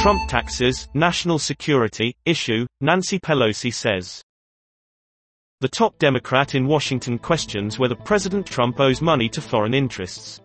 Trump taxes, national security, issue, Nancy Pelosi says. The top Democrat in Washington questions whether President Trump owes money to foreign interests.